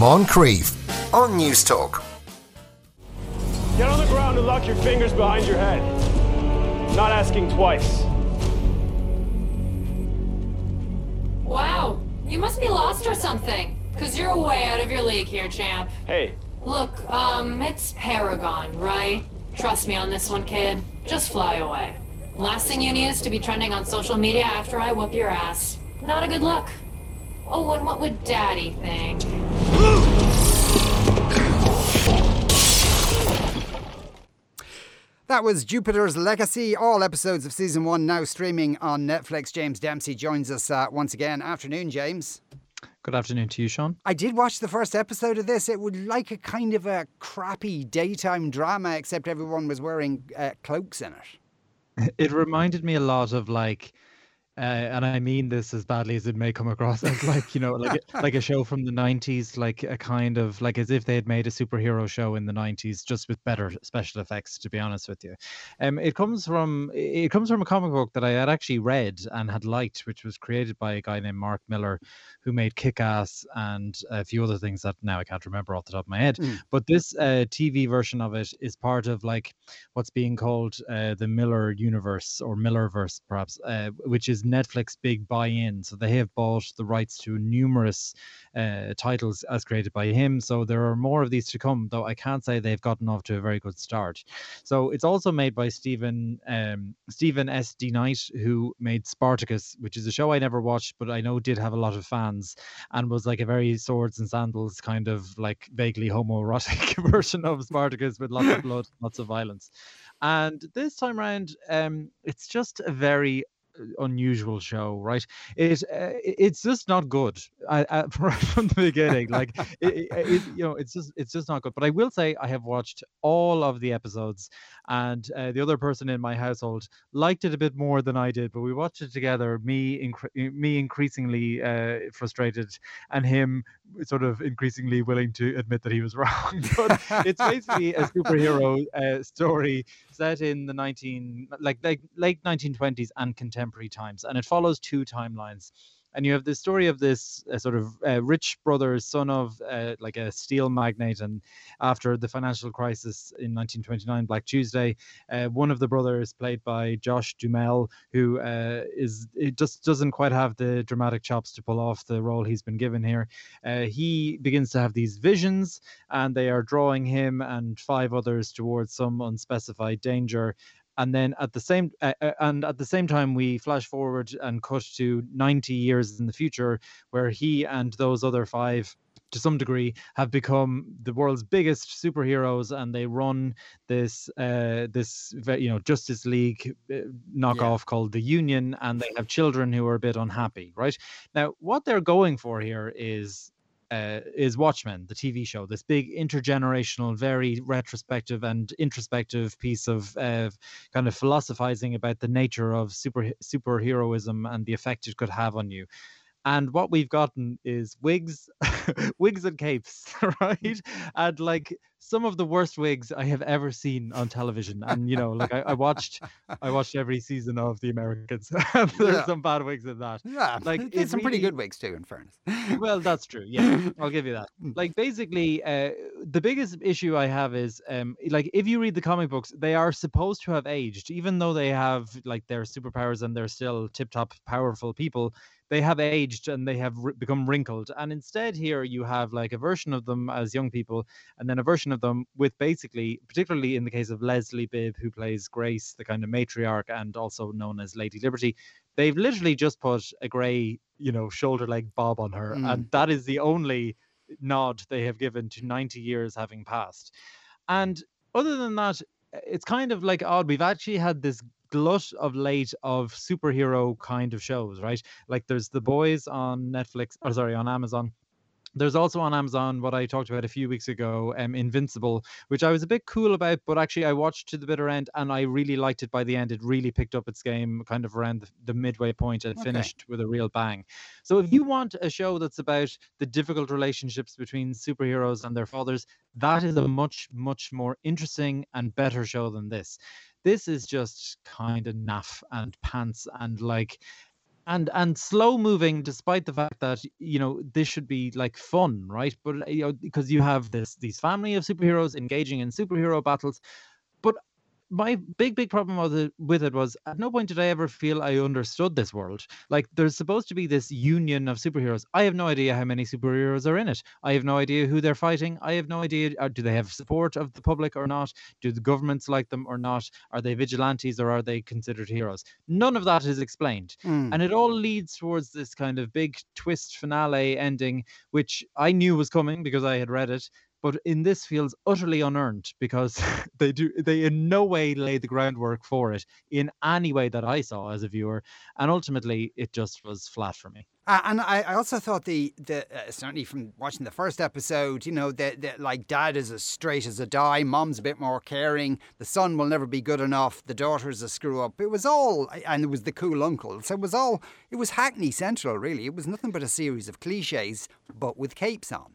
Moncrieff on Newstalk. Get on the ground and lock your fingers behind your head. Not asking twice. Wow, you must be lost or something. Cause you're way out of your league here, champ. Hey, Look, um, it's Paragon, right? Trust me on this one, kid. Just fly away. Last thing you need is to be trending on social media after I whoop your ass. Not a good look. Oh, and what would Daddy think? That was Jupiter's Legacy. All episodes of season one now streaming on Netflix. James Dempsey joins us uh, once again. Afternoon, James. Good afternoon to you, Sean. I did watch the first episode of this. It would like a kind of a crappy daytime drama, except everyone was wearing uh, cloaks in it. It reminded me a lot of like, uh, and I mean this as badly as it may come across as like you know like a- like a show from the '90s, like a kind of like as if they had made a superhero show in the '90s, just with better special effects. To be honest with you, um, it comes from it comes from a comic book that I had actually read and had liked, which was created by a guy named Mark Millar, who made Kick-Ass and a few other things that now I can't remember off the top of my head. But this uh, TV version of it is part of like what's being called uh, the Millar universe or Millarverse, perhaps, uh, which is Netflix big buy-in. So they have bought the rights to numerous uh, titles as created by him. So there are more of these to come, though I can't say they've gotten off to a very good start. So it's also made by Steven um, Steven S. DeKnight, who made Spartacus, which is a show I never watched, but I know did have a lot of fans and was like a very swords and sandals kind of like vaguely homoerotic version of Spartacus with lots of blood, lots of violence. And this time around, um, it's just a very unusual show, right? It uh, it's just not good. I, I, right from the beginning, like it, it, you know, it's just it's just not good. But I will say I have watched all of the episodes, and uh, the other person in my household liked it a bit more than I did. But we watched it together. Me, me increasingly uh, frustrated, and him sort of increasingly willing to admit that he was wrong. but it's basically a superhero uh, story set in the 19 like like late 1920s and contemporary times and it follows two timelines and you have the story of this uh, sort of uh, rich brother son of uh, like a steel magnate and after the financial crisis in 1929 black tuesday uh, one of the brothers played by josh duhamel who uh, is it just doesn't quite have the dramatic chops to pull off the role he's been given here. Uh, he begins to have these visions and they are drawing him and five others towards some unspecified danger and then at the same uh, uh, and at the same time we flash forward and cut to 90 years in the future where he and those other five to some degree have become the world's biggest superheroes and they run this uh this you know justice league uh, knockoff called the union and they have children who are a bit unhappy right? Now what they're going for here is uh, is Watchmen, the TV show, this big intergenerational, very retrospective and introspective piece of uh, kind of philosophizing about the nature of super superheroism and the effect it could have on you. And what we've gotten is wigs, wigs and capes, right? And like some of the worst wigs I have ever seen on television. And you know, like I, I watched, I watched every season of The Americans. There's Yeah. some bad wigs in that. Yeah, like it some pretty good wigs too, in fairness. well, that's true. Yeah, I'll give you that. Like, basically, uh, the biggest issue I have is, um, like, if you read the comic books, they are supposed to have aged, even though they have like their superpowers and they're still tip-top powerful people. They have aged and they have r- become wrinkled. And instead, here you have like a version of them as young people, and then a version of them with basically, particularly in the case of Leslie Bibb, who plays Grace, the kind of matriarch, and also known as Lady Liberty. They've literally just put a grey, you know, shoulder leg bob on her, Mm. and that is the only nod they have given to 90 years having passed. And other than that, it's kind of like odd. We've actually had this glut of late of superhero kind of shows, right? Like there's The Boys on Netflix, or sorry, on Amazon. There's also on Amazon what I talked about a few weeks ago, um, Invincible, which I was a bit cool about, but actually I watched to the bitter end and I really liked it by the end. It really picked up its game kind of around the, the midway point and Okay. finished with a real bang. So if you want a show that's about the difficult relationships between superheroes and their fathers, that is a much, much more interesting and better show than this. This is just kind of naff and pants and like and and slow moving despite the fact that you know this should be like fun right? But you know because you have this these family of superheroes engaging in superhero battles my big big problem with it, with it was at no point did I ever feel I understood this world. Like there's supposed to be this union of superheroes. I have no idea how many superheroes are in it. I have no idea who they're fighting. I have no idea uh, do they have support of the public or not? Do the governments like them or not? Are they vigilantes or are they considered heroes? None of that is explained. Mm. And it all leads towards this kind of big twist finale ending, which I knew was coming because I had read it but in this feels utterly unearned because they do they in no way lay the groundwork for it in any way that I saw as a viewer, and ultimately it just was flat for me. Uh, and I, I also thought the the uh, certainly from watching the first episode, you know, that that like dad is as straight as a die, mom's a bit more caring, the son will never be good enough, the daughter's a screw up. It was all, and it was the cool uncle. So it was all, it was Hackney Central, really. It was nothing but a series of cliches, but with capes on.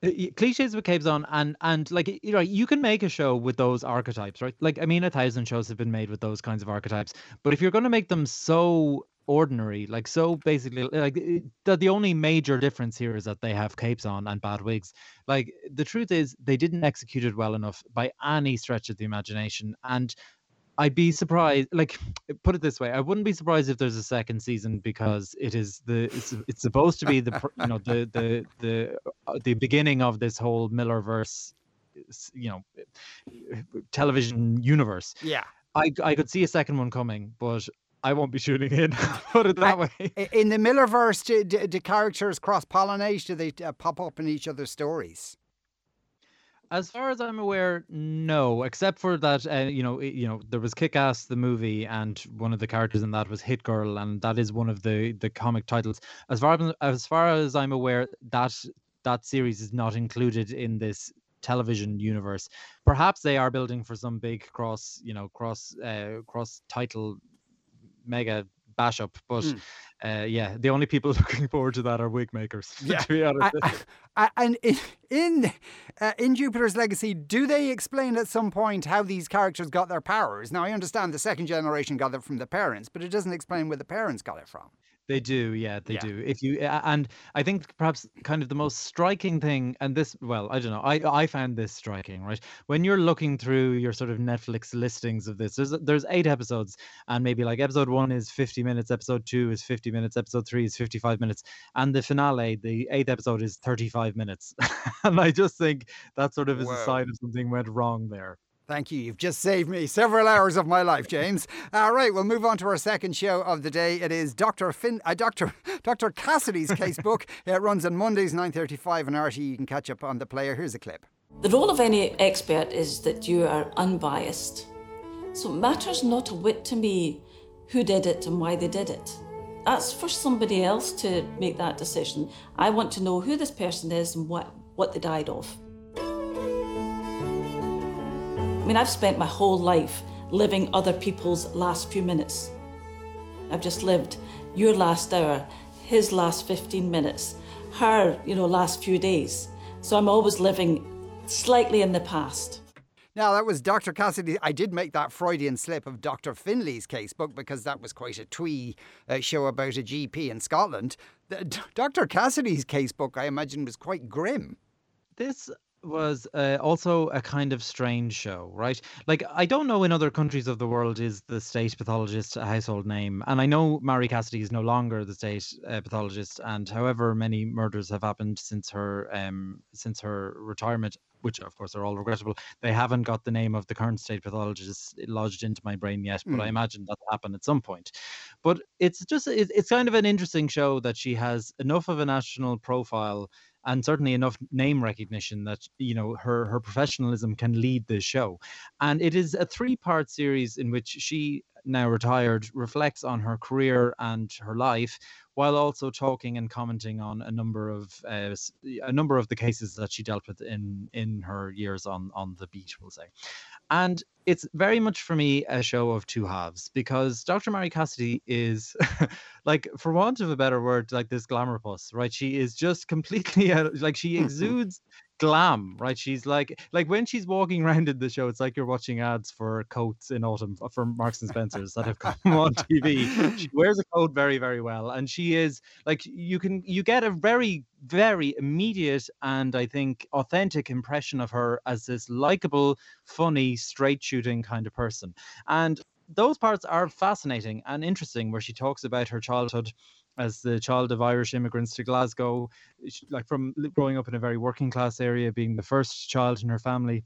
Uh, cliches with capes on and and like you know you can make a show with those archetypes right? Like i mean a thousand shows have been made with those kinds of archetypes but if you're going to make them so ordinary like so basically like the, the only major difference here is that they have capes on and bad wigs. Like the truth is they didn't execute it well enough by any stretch of the imagination and I'd be surprised. Like, put it this way, I wouldn't be surprised if there's a second season because it is the it's, it's supposed to be the you know the the the uh, the beginning of this whole Millarverse, you know, television universe. Yeah. I I could see a second one coming, but I won't be shooting in. put it that way. In the Millarverse, do, do, do characters cross pollinate? Do they uh, pop up in each other's stories? As far as I'm aware, no. Except for that, uh, you know, you know, there was Kick-Ass the movie, and one of the characters in that was Hit Girl, and that is one of the the comic titles. As far as as far as I'm aware, that that series is not included in this television universe. Perhaps they are building for some big cross, you know, cross uh, cross title mega bash up, but. Mm. Uh, yeah, the only people looking forward to that are wig makers. Yeah. to be honest. I- I- and in in, uh, in Jupiter's Legacy, do they explain at some point how these characters got their powers? Now, I understand the second generation got it from the parents, but it doesn't explain where the parents got it from. They do, yeah, they Yeah. do. If you and I think perhaps kind of the most striking thing, and this, well, I don't know, I I found this striking, right? When you're looking through your sort of Netflix listings of this, there's there's eight episodes, and maybe like episode one is 50 minutes, episode two is 50 minutes, episode three is 55 minutes, and the finale, the eighth episode, is 35 minutes, and I just think that sort of is Wow. a sign of something went wrong there. Thank you. You've just saved me several hours of my life, James. All right, we'll move on to our second show of the day. It is Dr. Fin, uh, Dr. Dr. Cassidy's casebook. It runs on Mondays, 9.35 on RT. You can catch up on the player. Here's a clip. The role of any expert is that you are unbiased. So it matters not a whit to me who did it and why they did it. That's for somebody else to make that decision. I want to know who this person is and what, what they died of. Mean, I've spent my whole life living other people's last few minutes. I've just lived your last hour, his last 15 minutes, her, you know, last few days. So I'm always living slightly in the past. Now, that was Dr. Cassidy. I did make that Freudian slip of Dr. Finlay's casebook because that was quite a twee uh, show about a GP in Scotland. The, D- Dr. Cassidy's casebook, I imagine, was quite grim. this was uh, also a kind of strange show, right? Like, I don't know in other countries of the world is the state pathologist a household name, and I know Marie Cassidy is no longer the state uh, pathologist, and however many murders have happened since her um since her retirement, which of course are all regrettable, they haven't got the name of the current state pathologist lodged into my brain yet, but I Mm. imagine that'll happen at some point. But it's just it's kind of an interesting show that she has enough of a national profile and certainly enough name recognition that you know her her professionalism can lead this show. And it is a three part series in which she now retired reflects on her career and her life while also talking and commenting on a number of uh, a number of the cases that she dealt with in in her years on on the beat we'll say and it's very much for me a show of two halves because Dr. Marie Cassidy is like for want of a better word like this glamour puss right she is just completely out, like she mm-hmm. exudes glam, right? She's like like when she's walking around in the show, it's like you're watching ads for coats in autumn uh, from Marks and Spencers that have come on TV. She wears a coat very, very well, and she is like you can you get a very, very immediate and I think authentic impression of her as this likable, funny, straight shooting kind of person, and those parts are fascinating and interesting where she talks about her childhood as the child of Irish immigrants to Glasgow, like from growing up in a very working class area, being the first child in her family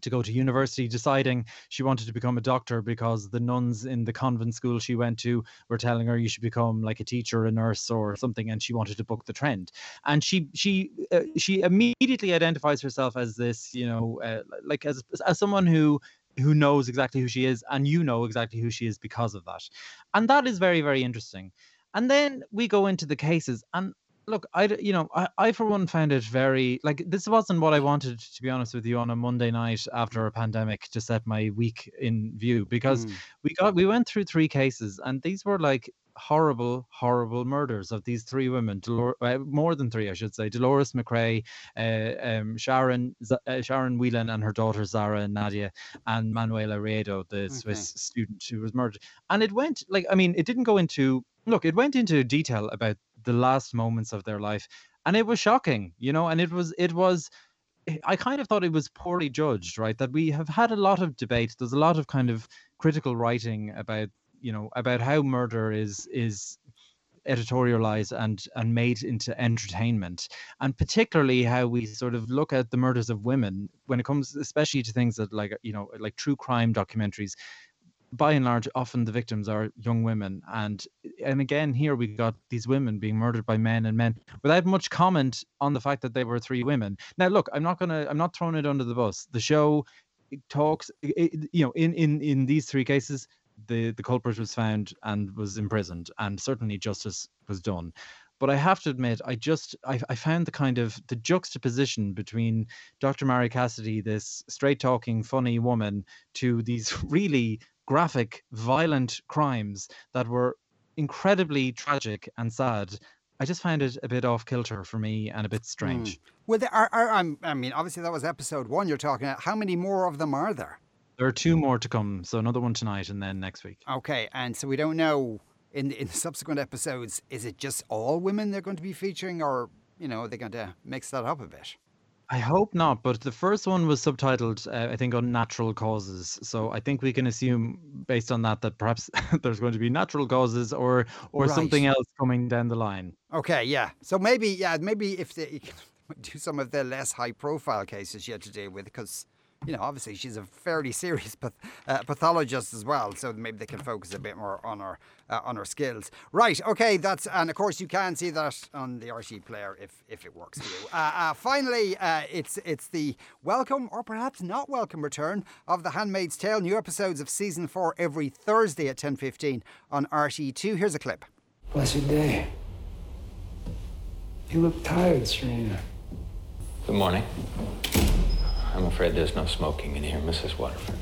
to go to university, deciding she wanted to become a doctor because the nuns in the convent school she went to were telling her you should become like a teacher, a nurse, or something, and she wanted to book the trend. And she she uh, she immediately identifies herself as this, you know, uh, like as as someone who who knows exactly who she is, and you know exactly who she is because of that, and that is very very interesting. And then we go into the cases, and look, I you know I, I for one found it very like this wasn't what I wanted to be honest with you on a Monday night after a pandemic to set my week in view because Mm. we got we went through three cases and these were like horrible horrible murders of these three women Dolor- uh, more than three I should say Dolores McRae uh, um, Sharon Z- uh, Sharon Whelan and her daughter Zara and Nadia and Manuela Riedo the Swiss student who was murdered and it went like I mean it didn't go into look it went into detail about the last moments of their life and it was shocking you know and it was it was eh, i kind of thought it was poorly judged right? That we have had a lot of debate. There's a lot of kind of critical writing about you know about how murder is is editorialized and and made into entertainment and particularly how we sort of look at the murders of women when it comes especially to things that like you know like true crime documentaries by and large, often the victims are young women, and and again here we got these women being murdered by men and men without much comment on the fact that they were three women. Now, look, I'm not gonna, I'm not throwing it under the bus. The show talks, it, you know, in in in these three cases, the the culprit was found and was imprisoned, and certainly justice was done. But I have to admit, I just I, I found the kind of the juxtaposition between Dr. Marie Cassidy, this straight talking, funny woman, to these really graphic, violent crimes that were incredibly tragic and sad. I just found it a bit off kilter for me and a bit hmm. strange. Well, there are, are, I'm- I mean, obviously that was episode one you're talking about. How many more of them are there? There are two more to come, so another one tonight and then next week. Okay, and so we don't know in the, in the subsequent episodes, is it just all women they're going to be featuring, or, you know, are they going to mix that up a bit? I hope not, but the first one was subtitled, uh, I think, on natural causes. So I think we can assume, based on that, that perhaps there's going to be natural causes or or something else coming down the line. Okay, yeah. So maybe, yeah, maybe if they do some of the less high profile cases you had to deal with, because, you know, obviously she's a fairly serious path- uh, pathologist as well. So maybe they can focus a bit more on her uh, on her skills. Right. Okay. That's and of course you can see that on the RT player if if it works for you. Uh, uh, finally, uh, it's it's the welcome or perhaps not welcome return of The Handmaid's Tale. New episodes of season four every Thursday at ten fifteen on RT2. Here's a clip. Blessed day. You look tired, Serena. Good morning. I'm afraid there's no smoking in here, Mrs. Waterford.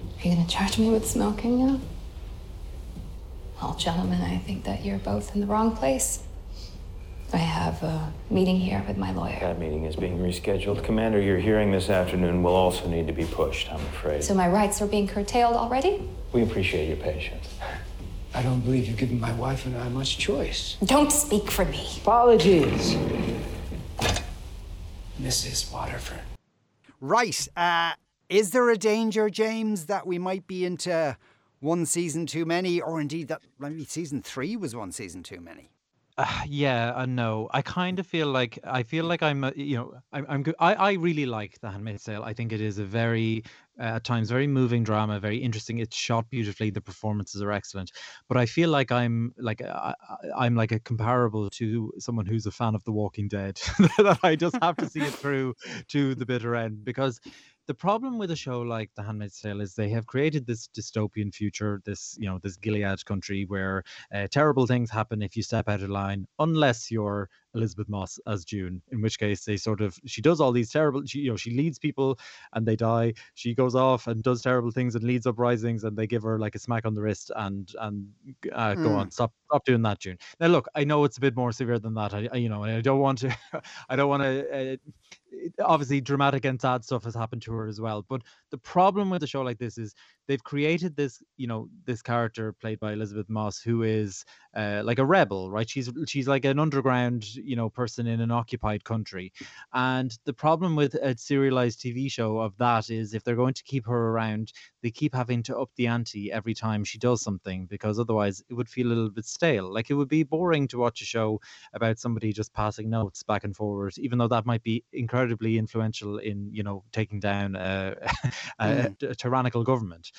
Are you gonna charge me with smoking now? Well, gentlemen, I think that you're both in the wrong place. I have a meeting here with my lawyer. That meeting is being rescheduled. Commander, your hearing this afternoon will also need to be pushed, I'm afraid. So my rights are being curtailed already? we appreciate your patience. I don't believe you've given my wife and I much choice. Don't speak for me. Apologies. Mrs. Waterford. Right. Uh, is there a danger, James, that we might be into one season too many, or indeed that maybe season three was one season too many? Uh, yeah, and no. I kind of feel like I feel like I'm, uh, you know, I'm, I'm good. I, I really like The Handmaid's Tale. I think it is a very, uh, at times, very moving drama, very interesting. It's shot beautifully. The performances are excellent. But I feel like I'm like I, I- I'm like a comparable to someone who's a fan of The Walking Dead. that I just have to see it through to the bitter end because the problem with a show like The Handmaid's Tale is they have created this dystopian future, this you know this Gilead country where uh, terrible things happen if you step out of line, unless you're Elisabeth Moss as June, in which case they sort of she does all these terrible she, you know she leads people and they die. She goes off and does terrible things and leads uprisings and they give her like a smack on the wrist and and uh, mm. go on stop stop doing that June. Now look, I know it's a bit more severe than that. I, I you know I don't want to I don't want to uh, obviously dramatic and sad stuff has happened to her as well but the problem with a show like this is they've created this you know this character played by elisabeth moss who is uh, like a rebel right? She's she's like an underground you know person in an occupied country. And the problem with a serialized tv show of that is if they're going to keep her around they keep having to up the ante every time she does something because otherwise it would feel a little bit stale like it would be boring to watch a show about somebody just passing notes back and forward even though that might be incredibly influential in you know taking down a, a, mm. a tyrannical government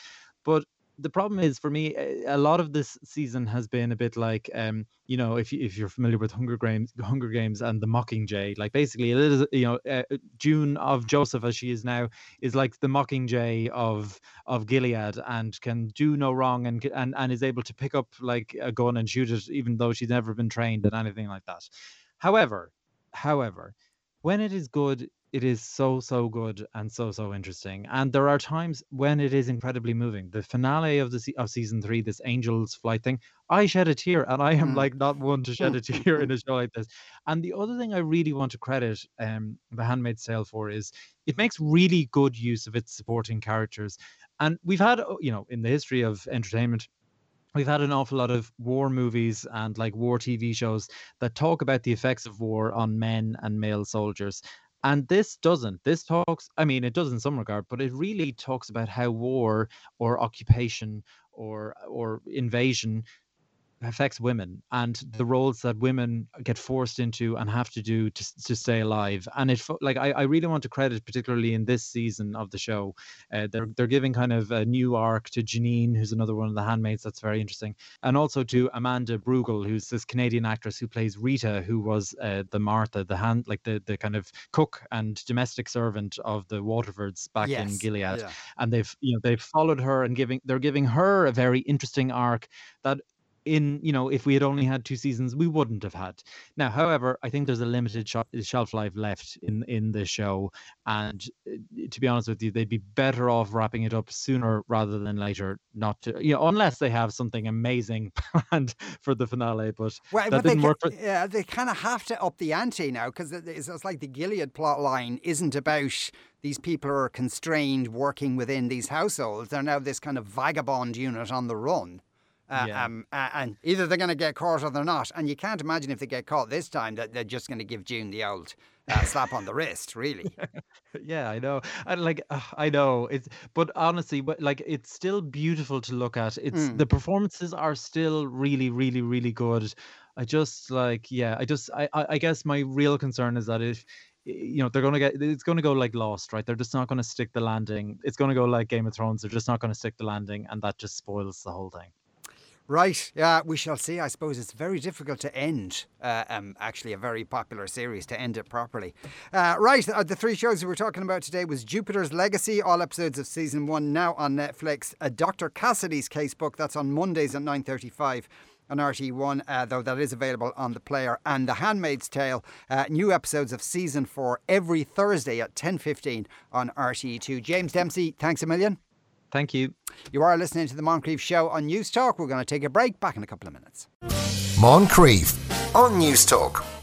but the problem is for me a lot of this season has been a bit like um you know if you, if you're familiar with Hunger Games Hunger Games and the Mockingjay like basically you know uh, June of Joseph as she is now is like the Mockingjay of of Gilead and can do no wrong and and and is able to pick up like a gun and shoot it even though she's never been trained in anything like that. However however when it is good it is so so good and so so interesting and there are times when it is incredibly moving the finale of the of season 3 this angels flight thing i shed a tear and i am mm. like not one to shed a tear in a show like this and the other thing i really want to credit um the handmaid's tale for is it makes really good use of its supporting characters and we've had uh, you know in the history of entertainment we've had an awful lot of war movies and like war TV shows that talk about the effects of war on men and male soldiers. And this doesn't. This talks, I mean, it does in some regard, but it really talks about how war or occupation or or invasion affects women and the roles that women get forced into and have to do to, to stay alive and it like I, I really want to credit particularly in this season of the show uh, they're they're giving kind of a new arc to Janine who's another one of the handmaids that's very interesting and also to Amanda Brugel who's this Canadian actress who plays Rita who was uh, the Martha the hand like the the kind of cook and domestic servant of the Waterfords back yes. in Gilead yeah. and they've you know they've followed her and giving they're giving her a very interesting arc that in you know if we had only had two seasons we wouldn't have had. Now however i think there's a limited shelf life left in in the show and uh, to be honest with you they'd be better off wrapping it up sooner rather than later not to you know unless they have something amazing planned for the finale but well, that but didn't they, work for... yeah they kind of have to up the ante now because it's, it's like the gilead plot line isn't about these people are constrained working within these households. They're now this kind of vagabond unit on the run uh, yeah. um, uh, and either they're going to get caught or they're not. And you can't imagine if they get caught this time that they're just going to give June the old uh, slap on the wrist, really. yeah, I know. And like, uh, I know it's, but honestly, but like, it's still beautiful to look at. It's mm. the performances are still really, really, really good. I just like, yeah, I just, I, I guess my real concern is that if you know they're going to get it's going to go like lost right they're just not going to stick the landing it's going to go like game of thrones they're just not going to stick the landing and that just spoils the whole thing Right, yeah, we shall see. I suppose it's very difficult to end, uh, um, actually, a very popular series to end it properly. Uh, right, uh, the three shows we were talking about today was Jupiter's Legacy, all episodes of season one now on Netflix. Uh, Dr. Cassidy's Casebook, that's on Mondays at 9.35 on RT1, uh, though that is available on the player. And The Handmaid's Tale, uh, new episodes of season four every Thursday at 10.15 on RT2. James Dempsey, thanks a million. Thank you. You are listening to the Moncrieff Show on Newstalk. We're going to take a break. Back in a couple of minutes. Moncrieff on Newstalk.